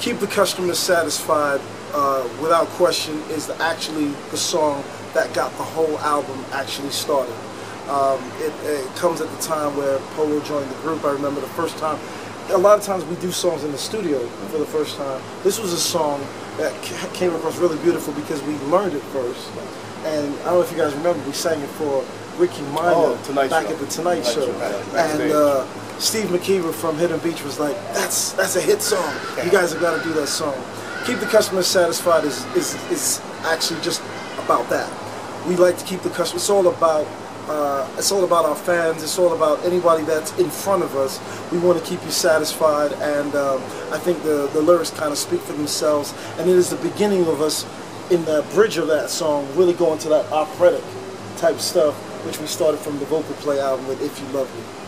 Keep the Customer Satisfied, uh, without question, is the, actually the song that got the whole album actually started. Um, it, it, comes at the time where Polo joined the group. I remember the first time. A lot of times we do songs in the studio for the first time. This was a song that came across really beautiful because we learned it first. And I don't know if you guys remember, we sang it for Ricky Minor oh, back show. at the Tonight, Show. show. And uh, Steve McKeever from Hidden Beach was like, "That's that's a hit song. You guys have got to do that song." Keep the customer satisfied is, is is actually just about that. We like to keep the customer. It's all about uh, it's all about our fans. It's all about anybody that's in front of us. We want to keep you satisfied, and um, I think the, the lyrics kind of speak for themselves. And it is the beginning of us in the bridge of that song, really going to that operatic type stuff, which we started from the Vocal Play album with If You Love Me.